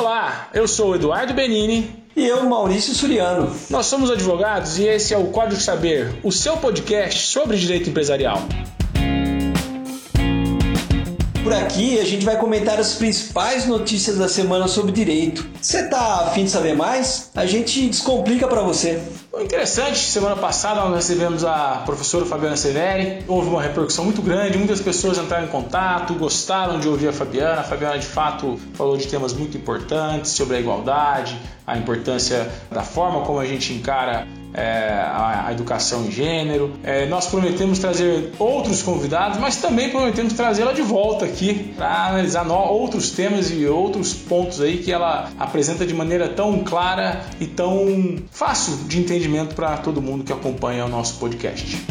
Olá, eu sou o Eduardo Benini. E eu, Maurício Suriano. Nós somos advogados e esse é o Código Saber, o seu podcast sobre direito empresarial. Por aqui a gente vai comentar as principais notícias da semana sobre direito. Você tá afim de saber mais? A gente descomplica para você. Interessante, semana passada nós recebemos a professora Fabiana Severi, houve uma repercussão muito grande, muitas pessoas entraram em contato, gostaram de ouvir a Fabiana. A Fabiana de fato falou de temas muito importantes sobre a igualdade, a importância da forma como a gente encara é, a, a, educação em gênero. É, nós prometemos trazer outros convidados, mas também prometemos trazê-la de volta aqui para analisar no, outros temas e outros pontos aí que ela apresenta de maneira tão clara e tão fácil de entendimento para todo mundo que acompanha o nosso podcast.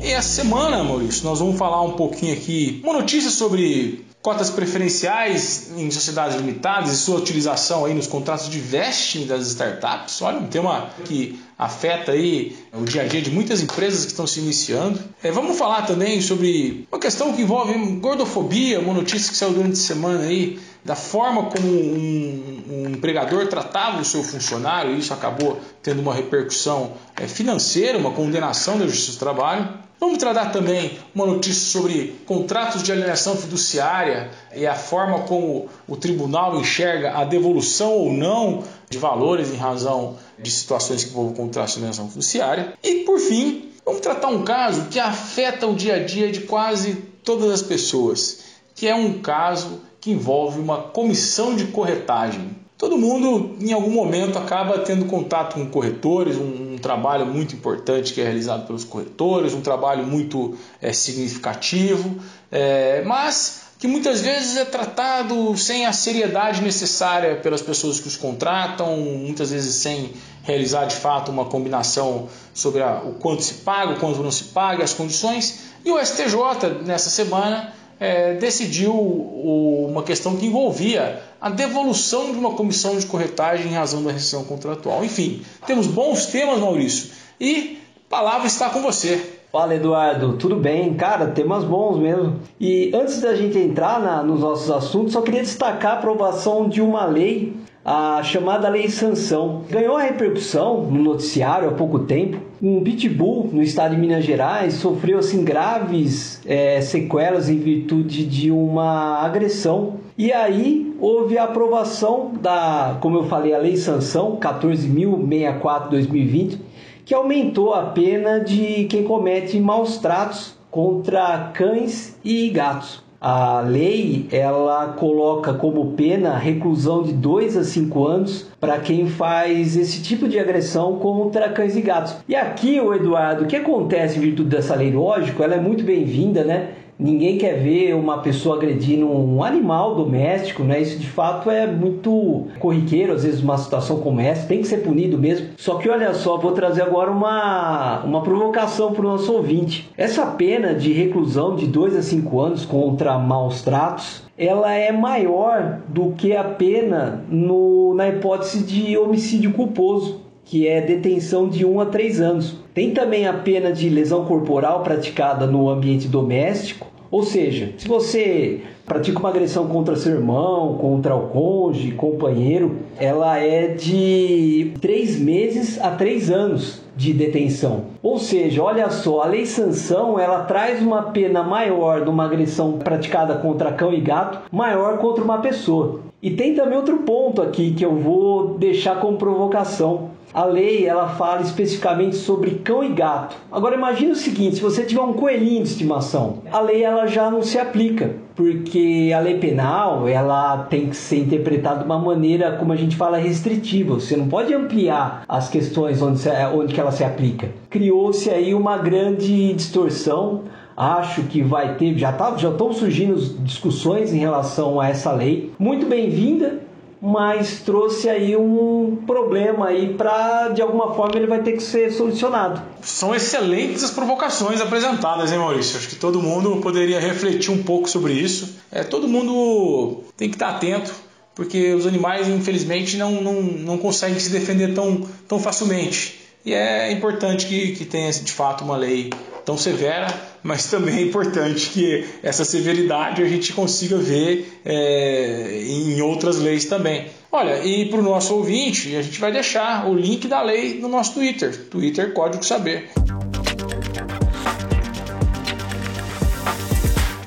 E essa semana, Maurício, nós vamos falar um pouquinho aqui, uma notícia sobre cotas preferenciais em sociedades limitadas e sua utilização aí nos contratos de vesting das startups. Olha, um tema que afeta aí o dia a dia de muitas empresas que estão se iniciando. É, vamos falar também sobre uma questão que envolve gordofobia, uma notícia que saiu durante a semana aí da forma como um, um empregador tratava o seu funcionário, e isso acabou tendo uma repercussão é, financeira, uma condenação da Justiça do Trabalho. Vamos tratar também uma notícia sobre contratos de alienação fiduciária e a forma como o tribunal enxerga a devolução ou não de valores em razão de situações que envolvem contratos de alienação fiduciária. E por fim, vamos tratar um caso que afeta o dia a dia de quase todas as pessoas, que é um caso que envolve uma comissão de corretagem. Todo mundo, em algum momento, acaba tendo contato com corretores, um, um trabalho muito importante que é realizado pelos corretores, um trabalho muito é, significativo, é, mas que muitas vezes é tratado sem a seriedade necessária pelas pessoas que os contratam, muitas vezes sem realizar de fato uma combinação sobre a, o quanto se paga, o quanto não se paga, as condições. E o STJ, nessa semana, é, decidiu uma questão que envolvia a devolução de uma comissão de corretagem em razão da rescisão contratual. Enfim, temos bons temas, Maurício, e a palavra está com você. Fala Eduardo, tudo bem? Cara, temas bons mesmo. E antes da gente entrar na, nos nossos assuntos, só queria destacar a aprovação de uma lei a chamada Lei Sanção. Ganhou a repercussão no noticiário há pouco tempo. Um pitbull no estado de Minas Gerais sofreu assim graves é, sequelas em virtude de uma agressão. E aí houve a aprovação da, como eu falei, a Lei Sanção 14.064-2020, que aumentou a pena de quem comete maus tratos contra cães e gatos. A lei ela coloca como pena reclusão de 2 a 5 anos para quem faz esse tipo de agressão contra cães e gatos. E aqui, o Eduardo, o que acontece em virtude dessa lei? Lógico, ela é muito bem-vinda, né? Ninguém quer ver uma pessoa agredindo um animal doméstico, né? Isso de fato é muito corriqueiro, às vezes uma situação como essa, tem que ser punido mesmo. Só que olha só, vou trazer agora uma, uma provocação para o nosso ouvinte. Essa pena de reclusão de 2 a 5 anos contra maus tratos ela é maior do que a pena no, na hipótese de homicídio culposo que é detenção de 1 a 3 anos. Tem também a pena de lesão corporal praticada no ambiente doméstico, ou seja, se você pratica uma agressão contra seu irmão, contra o cônjuge, companheiro, ela é de 3 meses a 3 anos de detenção. Ou seja, olha só, a lei sanção ela traz uma pena maior de uma agressão praticada contra cão e gato, maior contra uma pessoa. E tem também outro ponto aqui que eu vou deixar como provocação a lei ela fala especificamente sobre cão e gato. Agora imagine o seguinte, se você tiver um coelhinho de estimação, a lei ela já não se aplica, porque a lei penal ela tem que ser interpretada de uma maneira, como a gente fala, restritiva. Você não pode ampliar as questões onde, onde que ela se aplica. Criou-se aí uma grande distorção acho que vai ter, já tá, já estão surgindo discussões em relação a essa lei. Muito bem-vinda, mas trouxe aí um problema aí para de alguma forma ele vai ter que ser solucionado. São excelentes as provocações apresentadas, hein, Maurício? Acho que todo mundo poderia refletir um pouco sobre isso. É, todo mundo tem que estar atento, porque os animais, infelizmente, não, não, não conseguem se defender tão, tão facilmente. E é importante que, que tenha, de fato, uma lei tão severa, mas também é importante que essa severidade a gente consiga ver é, em outras leis também. Olha, e para o nosso ouvinte, a gente vai deixar o link da lei no nosso Twitter, Twitter Código Saber.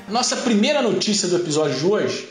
Nossa primeira notícia do episódio de hoje,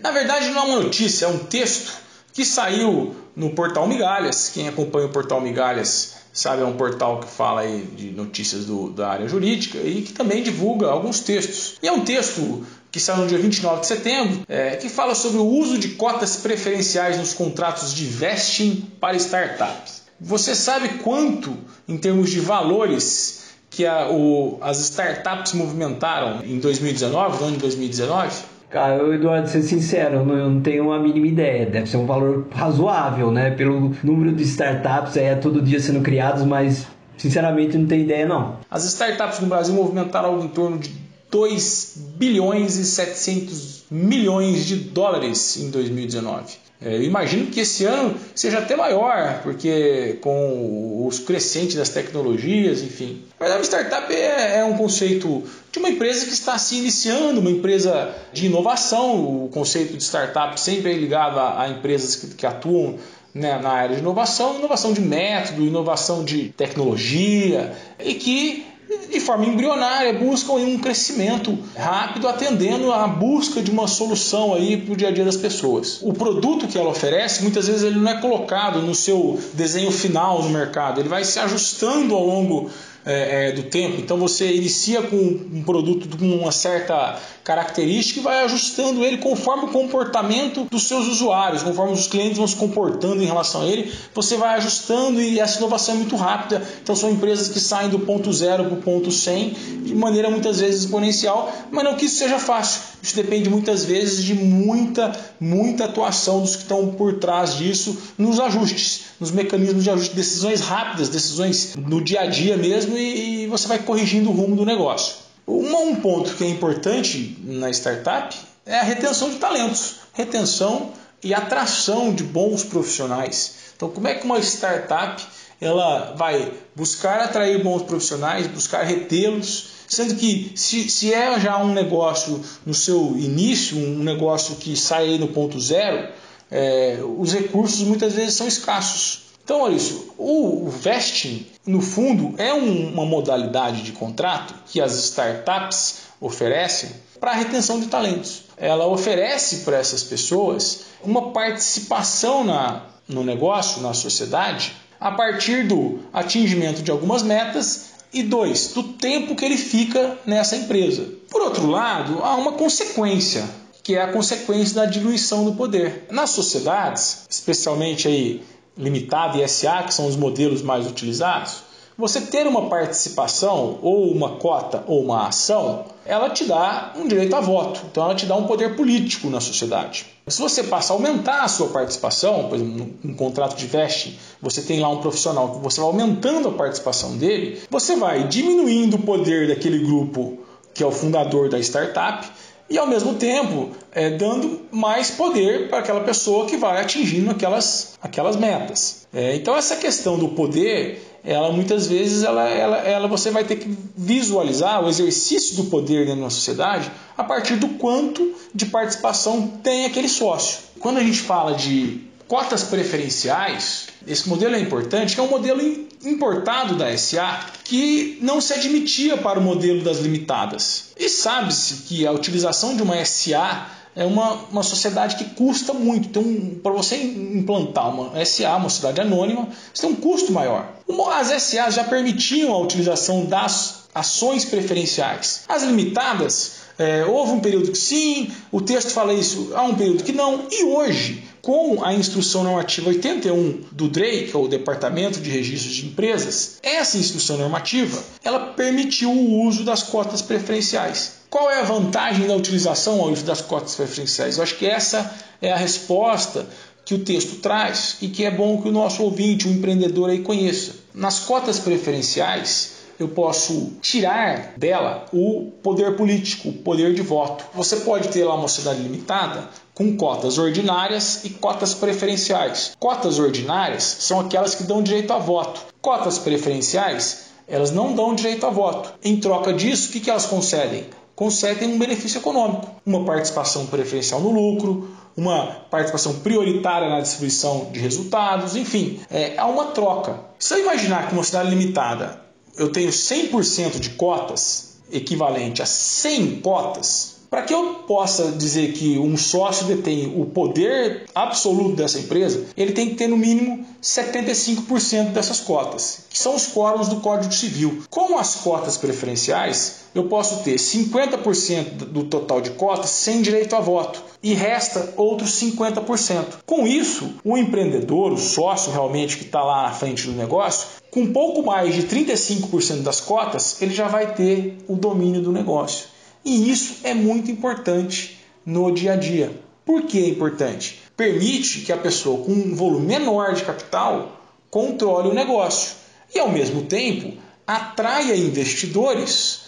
na verdade não é uma notícia, é um texto que saiu no portal Migalhas. Quem acompanha o portal Migalhas sabe, é um portal que fala aí de notícias do, da área jurídica e que também divulga alguns textos. E é um texto que saiu no dia 29 de setembro, é, que fala sobre o uso de cotas preferenciais nos contratos de vesting para startups. Você sabe quanto, em termos de valores, que a, o, as startups movimentaram em 2019, no ano de 2019? Eu, Eduardo, ser sincero, eu não, tenho a mínima ideia. Deve ser um valor razoável, né? Pelo número de startups é todo dia sendo criados, mas sinceramente não tenho ideia não. As startups no Brasil movimentaram algo em torno de 2 bilhões e 700 milhões de dólares em 2019. É, imagino que esse ano seja até maior, porque com os crescentes das tecnologias, enfim. Na verdade, startup é, é um conceito de uma empresa que está se iniciando, uma empresa de inovação. O conceito de startup sempre é ligado a, a empresas que, que atuam né, na área de inovação, inovação de método, inovação de tecnologia, e que de forma embrionária, buscam um crescimento rápido, atendendo à busca de uma solução aí para o dia a dia das pessoas. O produto que ela oferece, muitas vezes ele não é colocado no seu desenho final no mercado, ele vai se ajustando ao longo é, é, do tempo. Então você inicia com um produto com uma certa característica e vai ajustando ele conforme o comportamento dos seus usuários, conforme os clientes vão se comportando em relação a ele, você vai ajustando e essa inovação é muito rápida. Então são empresas que saem do ponto zero para o ponto 100 de maneira muitas vezes exponencial, mas não que isso seja fácil. Isso depende muitas vezes de muita, muita atuação dos que estão por trás disso nos ajustes, nos mecanismos de ajuste, decisões rápidas, decisões no dia a dia mesmo e, e você vai corrigindo o rumo do negócio. Um ponto que é importante na startup é a retenção de talentos, retenção e atração de bons profissionais. Então, como é que uma startup ela vai buscar atrair bons profissionais, buscar retê-los, sendo que se, se é já um negócio no seu início, um negócio que sai no ponto zero, é, os recursos muitas vezes são escassos. Então, olha isso, o vesting, no fundo, é um, uma modalidade de contrato que as startups oferecem para a retenção de talentos. Ela oferece para essas pessoas uma participação na, no negócio, na sociedade, a partir do atingimento de algumas metas e dois, do tempo que ele fica nessa empresa. Por outro lado, há uma consequência, que é a consequência da diluição do poder. Nas sociedades, especialmente aí limitada e SA, que são os modelos mais utilizados, você ter uma participação ou uma cota ou uma ação, ela te dá um direito a voto, então ela te dá um poder político na sociedade. Se você passa a aumentar a sua participação, por exemplo, num contrato de veste, você tem lá um profissional que você vai aumentando a participação dele, você vai diminuindo o poder daquele grupo que é o fundador da startup e ao mesmo tempo é, dando mais poder para aquela pessoa que vai atingindo aquelas, aquelas metas. É, então essa questão do poder, ela muitas vezes ela, ela, ela você vai ter que visualizar o exercício do poder dentro da sociedade a partir do quanto de participação tem aquele sócio. Quando a gente fala de cotas preferenciais, esse modelo é importante, que é um modelo importado da SA que não se admitia para o modelo das limitadas. E sabe-se que a utilização de uma SA é uma, uma sociedade que custa muito. Então, para você implantar uma SA, uma sociedade anônima, você tem um custo maior. As SA já permitiam a utilização das ações preferenciais. As limitadas, é, houve um período que sim, o texto fala isso, há um período que não, e hoje com a instrução normativa 81 do DREI, que é o Departamento de Registros de Empresas, essa instrução normativa, ela permitiu o uso das cotas preferenciais. Qual é a vantagem da utilização ao uso das cotas preferenciais? Eu acho que essa é a resposta que o texto traz e que é bom que o nosso ouvinte, o empreendedor aí conheça. Nas cotas preferenciais, eu posso tirar dela o poder político, o poder de voto. Você pode ter lá uma sociedade limitada com cotas ordinárias e cotas preferenciais. Cotas ordinárias são aquelas que dão direito a voto. Cotas preferenciais elas não dão direito a voto. Em troca disso, o que, que elas concedem? Concedem um benefício econômico, uma participação preferencial no lucro, uma participação prioritária na distribuição de resultados, enfim, é, há uma troca. Se eu imaginar que uma cidade limitada eu tenho 100% de cotas, equivalente a 100 cotas, para que eu possa dizer que um sócio detém o poder absoluto dessa empresa, ele tem que ter no mínimo 75% dessas cotas, que são os quórums do Código Civil. Com as cotas preferenciais, eu posso ter 50% do total de cotas sem direito a voto e resta outros 50%. Com isso, o empreendedor, o sócio realmente que está lá à frente do negócio, com pouco mais de 35% das cotas, ele já vai ter o domínio do negócio. E isso é muito importante no dia a dia. Por que é importante? Permite que a pessoa com um volume menor de capital controle o negócio e, ao mesmo tempo, atraia investidores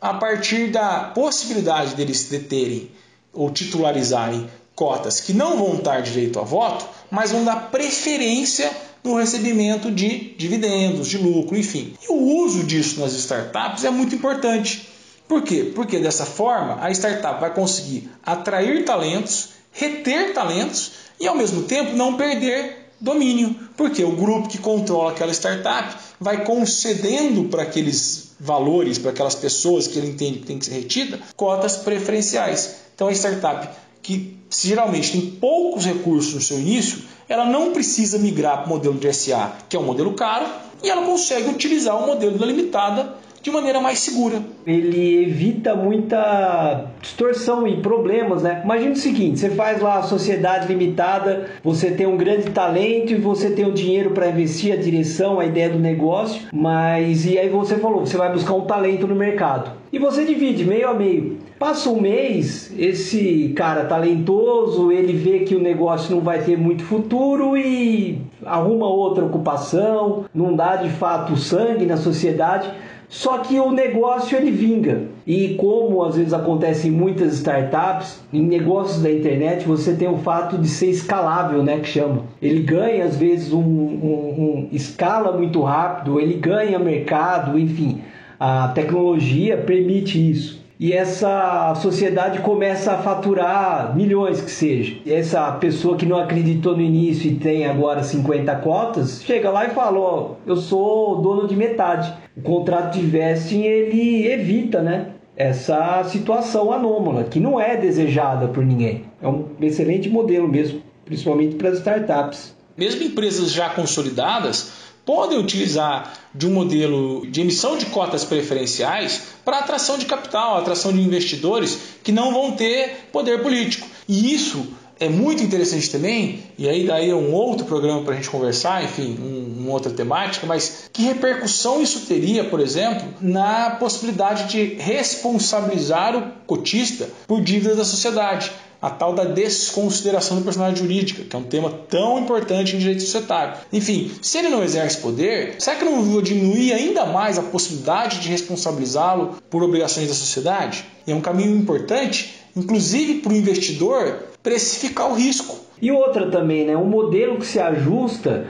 a partir da possibilidade deles deterem ou titularizarem cotas que não vão dar direito a voto, mas vão dar preferência no recebimento de dividendos, de lucro, enfim. E o uso disso nas startups é muito importante por quê? Porque dessa forma a startup vai conseguir atrair talentos, reter talentos e ao mesmo tempo não perder domínio, porque o grupo que controla aquela startup vai concedendo para aqueles valores, para aquelas pessoas que ele entende que tem que ser retida, cotas preferenciais. Então a startup que geralmente tem poucos recursos no seu início, ela não precisa migrar para o modelo de SA, que é um modelo caro, e ela consegue utilizar o modelo da limitada de maneira mais segura. Ele evita muita distorção e problemas, né? Imagina o seguinte: você faz lá a sociedade limitada, você tem um grande talento e você tem o dinheiro para investir, a direção, a ideia do negócio, mas e aí você falou, você vai buscar um talento no mercado. E você divide meio a meio. Passa um mês, esse cara talentoso, ele vê que o negócio não vai ter muito futuro e arruma outra ocupação, não dá de fato sangue na sociedade só que o negócio ele vinga. E como às vezes acontece em muitas startups, em negócios da internet, você tem o fato de ser escalável, né, que chama. Ele ganha às vezes um, um, um escala muito rápido, ele ganha mercado, enfim, a tecnologia permite isso e essa sociedade começa a faturar milhões que seja. E essa pessoa que não acreditou no início e tem agora 50 cotas, chega lá e fala, ó, eu sou dono de metade. O contrato de vesting ele evita, né? Essa situação anômala, que não é desejada por ninguém. É um excelente modelo mesmo, principalmente para as startups. Mesmo empresas já consolidadas, podem utilizar de um modelo de emissão de cotas preferenciais para atração de capital, atração de investidores que não vão ter poder político. E isso é muito interessante também, e aí daí é um outro programa para a gente conversar, enfim, um, uma outra temática, mas que repercussão isso teria, por exemplo, na possibilidade de responsabilizar o cotista por dívidas da sociedade a tal da desconsideração da personalidade jurídica, que é um tema tão importante em direito societário. Enfim, se ele não exerce poder, será que não vou diminuir ainda mais a possibilidade de responsabilizá-lo por obrigações da sociedade? E é um caminho importante, inclusive para o investidor, precificar o risco. E outra também, né? Um modelo que se ajusta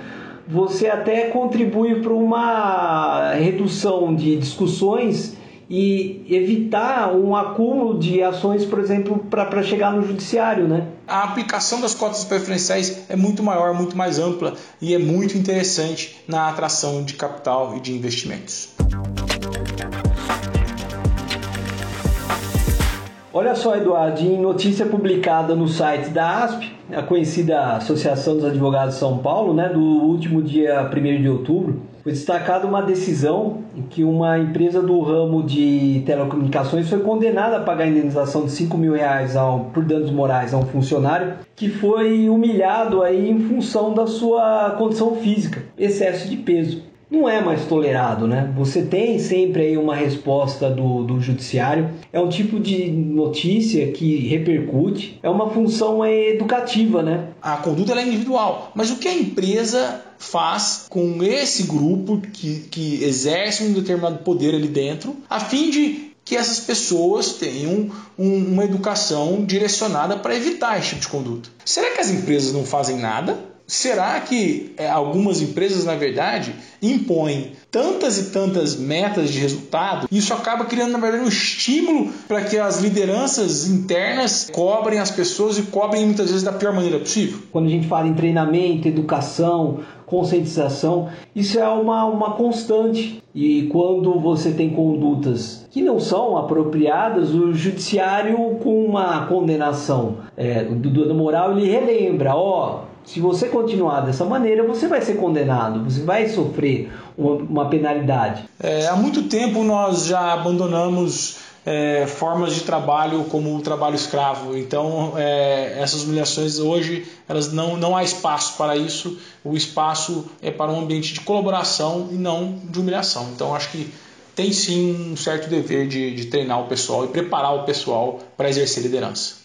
você até contribui para uma redução de discussões e evitar um acúmulo de ações, por exemplo, para chegar no judiciário, né? A aplicação das cotas preferenciais é muito maior, muito mais ampla e é muito interessante na atração de capital e de investimentos. Olha só, Eduardo, em notícia publicada no site da ASP, a conhecida Associação dos Advogados de São Paulo, né, do último dia 1 de outubro, foi destacada uma decisão em que uma empresa do ramo de telecomunicações foi condenada a pagar a indenização de 5 mil reais ao, por danos morais a um funcionário que foi humilhado aí em função da sua condição física, excesso de peso não é mais tolerado, né? Você tem sempre aí uma resposta do, do judiciário, é um tipo de notícia que repercute, é uma função educativa, né? A conduta é individual, mas o que a empresa faz com esse grupo que, que exerce um determinado poder ali dentro, a fim de que essas pessoas tenham um, uma educação direcionada para evitar esse tipo de conduta. Será que as empresas não fazem nada? Será que é, algumas empresas, na verdade, impõem tantas e tantas metas de resultado, isso acaba criando, na verdade, um estímulo para que as lideranças internas cobrem as pessoas e cobrem muitas vezes da pior maneira possível? Quando a gente fala em treinamento, educação, conscientização, isso é uma, uma constante. E quando você tem condutas que não são apropriadas, o judiciário, com uma condenação é, do dano moral, ele relembra: ó, se você continuar dessa maneira, você vai ser condenado, você vai sofrer uma, uma penalidade. É, há muito tempo nós já abandonamos é, formas de trabalho como o trabalho escravo. Então, é, essas humilhações hoje elas não, não há espaço para isso. O espaço é para um ambiente de colaboração e não de humilhação. Então, acho que tem sim um certo dever de, de treinar o pessoal e preparar o pessoal para exercer liderança.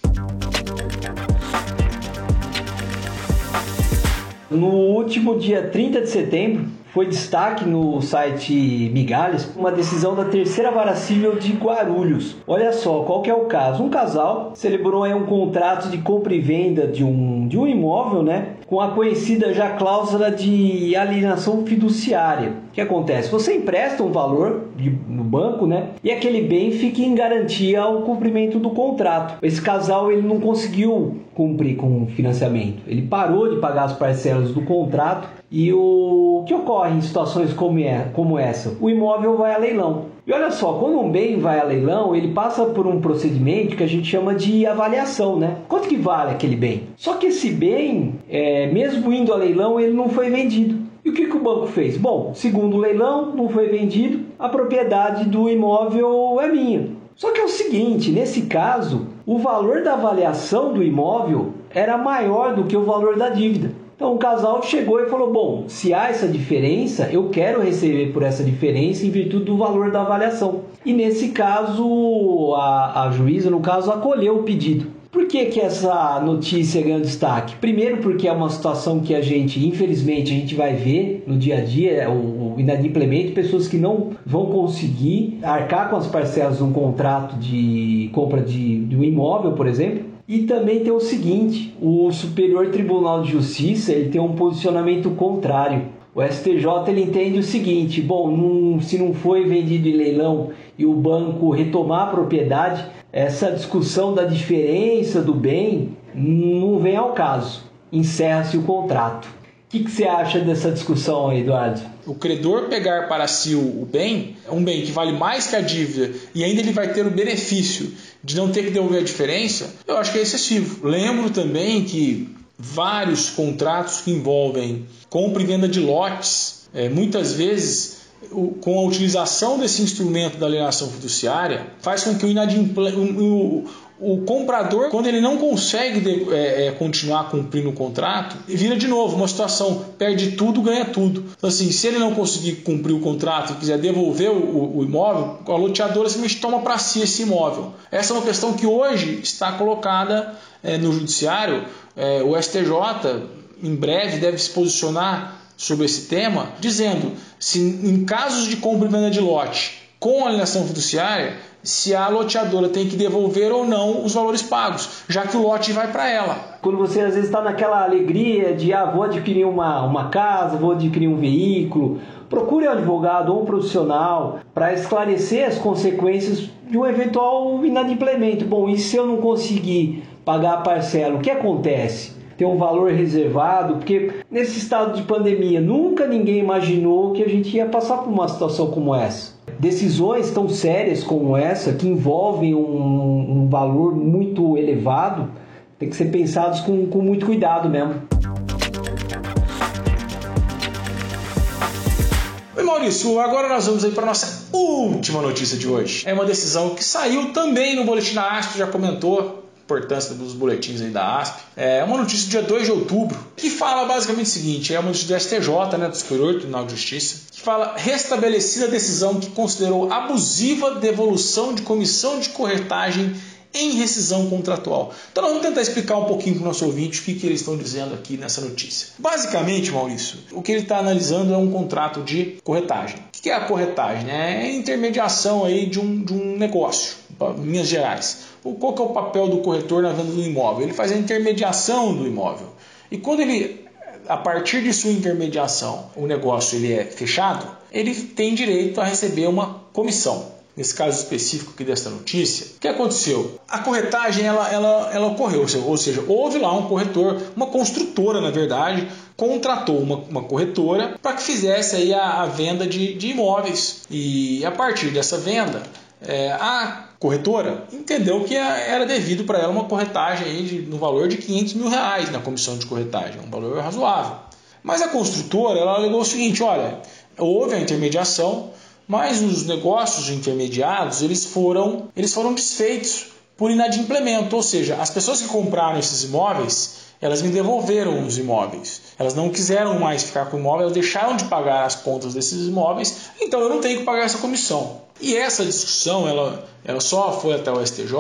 No último dia 30 de setembro, foi destaque no site Migalhas uma decisão da terceira vara civil de Guarulhos. Olha só, qual que é o caso? Um casal celebrou um contrato de compra e venda de um, de um imóvel, né? Com a conhecida já cláusula de alienação fiduciária. O que acontece? Você empresta um valor de, no banco, né? E aquele bem fica em garantia ao cumprimento do contrato. Esse casal ele não conseguiu cumprir com o financiamento. Ele parou de pagar as parcelas do contrato e o que ocorre em situações como, é, como essa? O imóvel vai a leilão. E olha só, quando um bem vai a leilão, ele passa por um procedimento que a gente chama de avaliação, né? Quanto que vale aquele bem? Só que esse bem, é, mesmo indo a leilão, ele não foi vendido. E o que, que o banco fez? Bom, segundo o leilão, não foi vendido, a propriedade do imóvel é minha. Só que é o seguinte, nesse caso, o valor da avaliação do imóvel era maior do que o valor da dívida. Então o casal chegou e falou: Bom, se há essa diferença, eu quero receber por essa diferença em virtude do valor da avaliação. E nesse caso, a, a juíza, no caso, acolheu o pedido. Por que, que essa notícia ganhou destaque? Primeiro, porque é uma situação que a gente, infelizmente, a gente vai ver no dia a dia, é o, o inadimplemento, pessoas que não vão conseguir arcar com as parcelas de um contrato de compra de, de um imóvel, por exemplo, e também tem o seguinte, o Superior Tribunal de Justiça ele tem um posicionamento contrário. O STJ ele entende o seguinte: bom, num, se não foi vendido em leilão e o banco retomar a propriedade, essa discussão da diferença do bem não vem ao caso. Encerra-se o contrato. O que, que, você acha dessa discussão Eduardo? O credor pegar para si o bem, um bem que vale mais que a dívida, e ainda ele vai ter o benefício de não ter que devolver a diferença, eu acho que é excessivo. Lembro também que vários contratos que envolvem compra e venda de lotes, é, muitas vezes com a utilização desse instrumento da alienação fiduciária, faz com que o, o, o comprador, quando ele não consegue de, é, é, continuar cumprindo o contrato, vira de novo uma situação, perde tudo, ganha tudo. Então, assim, se ele não conseguir cumprir o contrato e quiser devolver o, o imóvel, a loteadora simplesmente toma para si esse imóvel. Essa é uma questão que hoje está colocada é, no judiciário. É, o STJ, em breve, deve se posicionar sobre esse tema, dizendo se em casos de compra e venda de lote com alienação fiduciária, se a loteadora tem que devolver ou não os valores pagos, já que o lote vai para ela. Quando você às vezes está naquela alegria de ah, vou adquirir uma, uma casa, vou adquirir um veículo, procure um advogado ou um profissional para esclarecer as consequências de um eventual inadimplemento. Bom, e se eu não conseguir pagar a parcela, o que acontece? Tem um valor reservado, porque nesse estado de pandemia nunca ninguém imaginou que a gente ia passar por uma situação como essa decisões tão sérias como essa, que envolvem um, um valor muito elevado, tem que ser pensados com, com muito cuidado mesmo. Oi Maurício, agora nós vamos aí para nossa última notícia de hoje. É uma decisão que saiu também no Boletim da ASP, já comentou, importância dos boletins aí da ASP. É uma notícia do dia 2 de outubro, que fala basicamente o seguinte: é uma notícia do STJ, né, do Superior Tribunal de Justiça, que fala restabelecida a decisão que considerou abusiva devolução de comissão de corretagem em rescisão contratual. Então nós vamos tentar explicar um pouquinho para o nosso ouvinte o que, que eles estão dizendo aqui nessa notícia. Basicamente, Maurício, o que ele está analisando é um contrato de corretagem. O que é a corretagem? É a intermediação aí de um, de um negócio, em linhas gerais. Qual que é o papel do corretor na venda do imóvel? Ele faz a intermediação do imóvel. E quando ele a partir de sua intermediação o negócio ele é fechado, ele tem direito a receber uma comissão nesse caso específico aqui desta notícia, o que aconteceu? A corretagem ela, ela, ela ocorreu, ou seja, houve lá um corretor, uma construtora na verdade, contratou uma, uma corretora para que fizesse aí a, a venda de, de, imóveis. E a partir dessa venda, é, a corretora entendeu que era devido para ela uma corretagem de, no valor de 500 mil reais na comissão de corretagem, um valor razoável. Mas a construtora ela alegou o seguinte: olha, houve a intermediação, mas os negócios intermediados eles foram, eles foram desfeitos por inadimplemento, ou seja, as pessoas que compraram esses imóveis elas me devolveram os imóveis. Elas não quiseram mais ficar com o imóvel, elas deixaram de pagar as contas desses imóveis, então eu não tenho que pagar essa comissão. E essa discussão ela, ela só foi até o STJ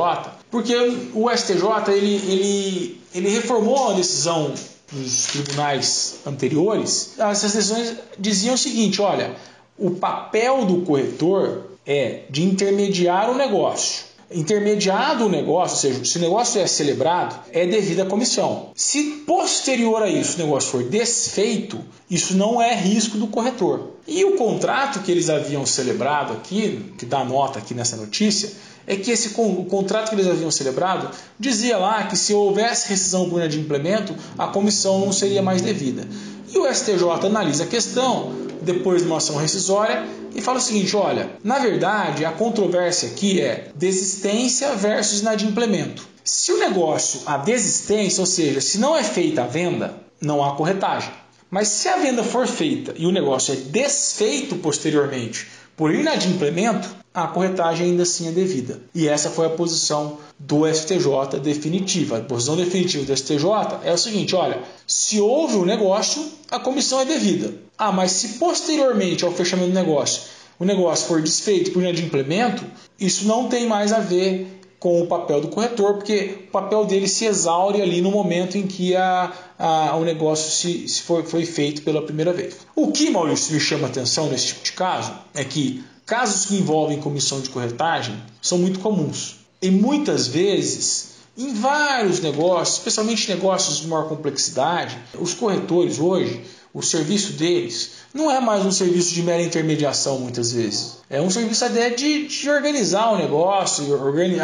porque o STJ ele, ele, ele reformou a decisão dos tribunais anteriores. Essas decisões diziam o seguinte: olha, o papel do corretor é de intermediar o negócio. Intermediado o negócio, ou seja, se o negócio é celebrado, é devido à comissão. Se posterior a isso o negócio for desfeito, isso não é risco do corretor. E o contrato que eles haviam celebrado aqui, que dá nota aqui nessa notícia, é que esse o contrato que eles haviam celebrado dizia lá que se houvesse rescisão por implemento, a comissão não seria mais devida. E o STJ analisa a questão depois de uma ação rescisória e fala o seguinte: olha, na verdade a controvérsia aqui é desistência versus inadimplemento. Se o negócio, a desistência, ou seja, se não é feita a venda, não há corretagem. Mas se a venda for feita e o negócio é desfeito posteriormente por inadimplemento, a corretagem ainda assim é devida. E essa foi a posição do STJ definitiva. A posição definitiva do STJ é o seguinte: olha, se houve o um negócio, a comissão é devida. Ah, mas se posteriormente ao fechamento do negócio o negócio for desfeito por inadimplemento, isso não tem mais a ver com o papel do corretor, porque o papel dele se exaure ali no momento em que a, a, o negócio se, se foi, foi feito pela primeira vez. O que, Maurício, me chama atenção nesse tipo de caso é que casos que envolvem comissão de corretagem são muito comuns. E muitas vezes, em vários negócios, especialmente negócios de maior complexidade, os corretores hoje o serviço deles não é mais um serviço de mera intermediação, muitas vezes. É um serviço até de, de organizar o negócio,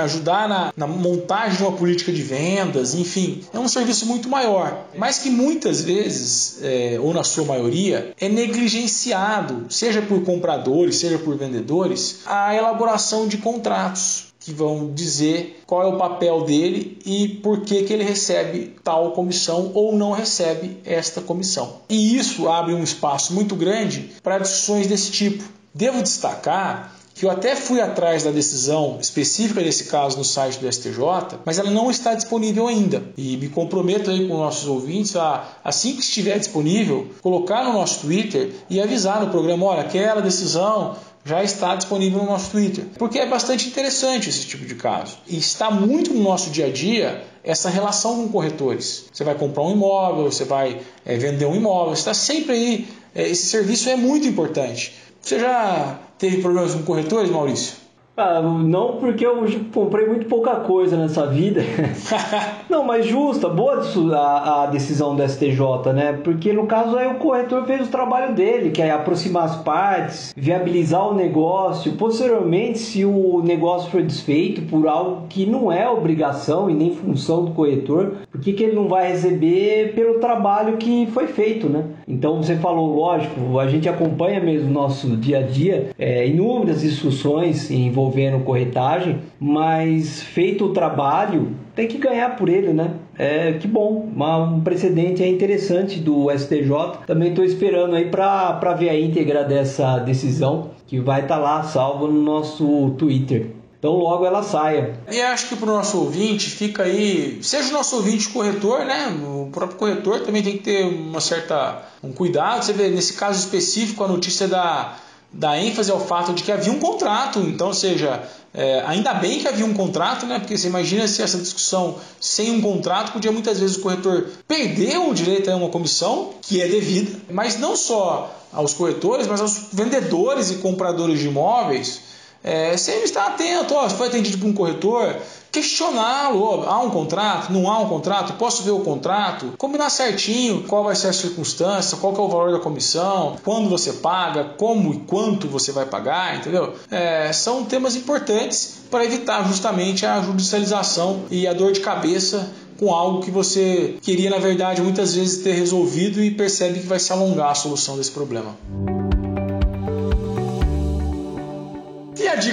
ajudar na, na, montagem de uma política de vendas, enfim. É um serviço muito maior, mas que muitas vezes, é, ou na sua maioria, é negligenciado, seja por compradores, seja por vendedores, a elaboração de contratos que vão dizer qual é o papel dele e por que, que ele recebe tal comissão ou não recebe esta comissão. E isso abre um espaço muito grande para discussões desse tipo. Devo destacar que eu até fui atrás da decisão específica desse caso no site do STJ, mas ela não está disponível ainda. E me comprometo aí com nossos ouvintes a, assim que estiver disponível, colocar no nosso Twitter e avisar no programa, olha, aquela decisão já está disponível no nosso Twitter, porque é bastante interessante esse tipo de caso. E está muito no nosso dia a dia essa relação com corretores. Você vai comprar um imóvel, você vai é, vender um imóvel, está sempre aí. É, esse serviço é muito importante. Você já teve problemas com corretores, Maurício? Ah, não, porque eu comprei muito pouca coisa nessa vida. não, mas justa, boa a, a, decisão do STJ, né? Porque no caso aí o corretor fez o trabalho dele, que é aproximar as partes, viabilizar o negócio. Posteriormente, se o negócio for desfeito por algo que não é obrigação e nem função do corretor, por que, que ele não vai receber pelo trabalho que foi feito, né? Então você falou, lógico, a gente acompanha mesmo nosso dia a dia, é, inúmeras discussões envolvendo envolvendo corretagem, mas feito o trabalho, tem que ganhar por ele, né? É, que bom, um precedente é interessante do STJ. Também estou esperando aí para ver a íntegra dessa decisão, que vai estar tá lá salvo no nosso Twitter. Então logo ela saia. E acho que para o nosso ouvinte fica aí, seja o nosso ouvinte corretor, né? O próprio corretor também tem que ter uma certa um cuidado. Você vê nesse caso específico a notícia da dá ênfase ao fato de que havia um contrato. Então, seja, é, ainda bem que havia um contrato, né? Porque você imagina se essa discussão sem um contrato podia muitas vezes o corretor perder o direito a uma comissão que é devida, mas não só aos corretores, mas aos vendedores e compradores de imóveis. É, sempre estar atento. Ó, se foi atendido por um corretor, questioná-lo. Há um contrato? Não há um contrato? Posso ver o contrato? Combinar certinho qual vai ser a circunstância, qual é o valor da comissão, quando você paga, como e quanto você vai pagar, entendeu? É, são temas importantes para evitar justamente a judicialização e a dor de cabeça com algo que você queria, na verdade, muitas vezes ter resolvido e percebe que vai se alongar a solução desse problema.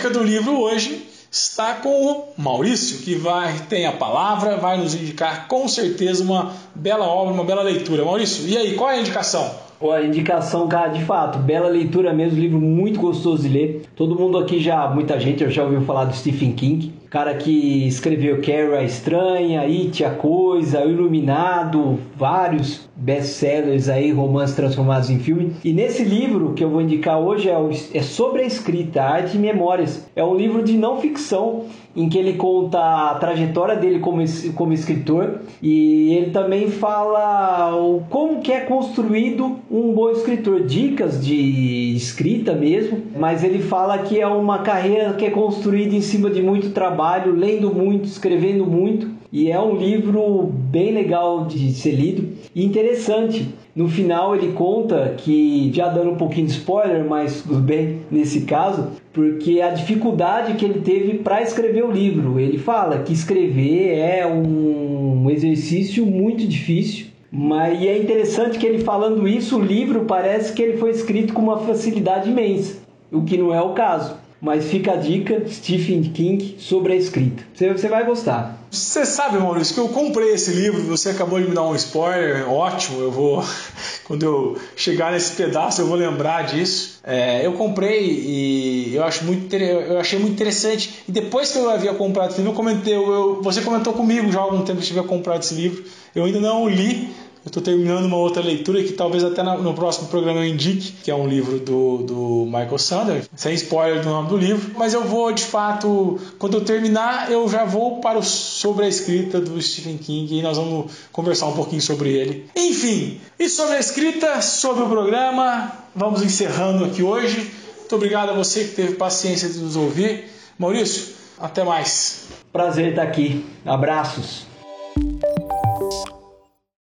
Dica do livro hoje está com o Maurício, que vai tem a palavra, vai nos indicar com certeza uma bela obra, uma bela leitura. Maurício, e aí, qual é a indicação? a indicação, cara, de fato, bela leitura mesmo, livro muito gostoso de ler. Todo mundo aqui já, muita gente já ouviu falar do Stephen King, cara que escreveu Carrie a Estranha, It, a Coisa, o Iluminado, vários best-sellers aí, romances transformados em filme. E nesse livro que eu vou indicar hoje é, é sobre a escrita, arte e memórias. É um livro de não ficção em que ele conta a trajetória dele como, como escritor e ele também fala o, como que é construído um bom escritor, dicas de escrita mesmo, mas ele fala que é uma carreira que é construída em cima de muito trabalho, lendo muito, escrevendo muito e é um livro bem legal de ser lido e interessante. No final ele conta que, já dando um pouquinho de spoiler, mas tudo bem nesse caso, porque a dificuldade que ele teve para escrever o livro. Ele fala que escrever é um exercício muito difícil, mas e é interessante que ele falando isso, o livro parece que ele foi escrito com uma facilidade imensa, o que não é o caso. Mas fica a dica, Stephen King, sobre a escrita. Você, vai gostar. Você sabe, Maurício, que eu comprei esse livro, você acabou de me dar um spoiler, ótimo, eu vou, quando eu chegar nesse pedaço, eu vou lembrar disso. É, eu comprei e eu, acho muito, eu achei muito interessante. E depois que eu havia comprado esse livro, eu comentei, eu, você comentou comigo já há algum tempo que eu tivia comprado esse livro, eu ainda não li, eu estou terminando uma outra leitura que talvez até no próximo programa eu indique, que é um livro do, do Michael Sanders, sem spoiler do nome do livro. Mas eu vou, de fato, quando eu terminar, eu já vou para o sobre a escrita do Stephen King e nós vamos conversar um pouquinho sobre ele. Enfim, e sobre a escrita, sobre o programa, vamos encerrando aqui hoje. Muito obrigado a você que teve paciência de nos ouvir. Maurício, até mais. Prazer estar aqui. Abraços.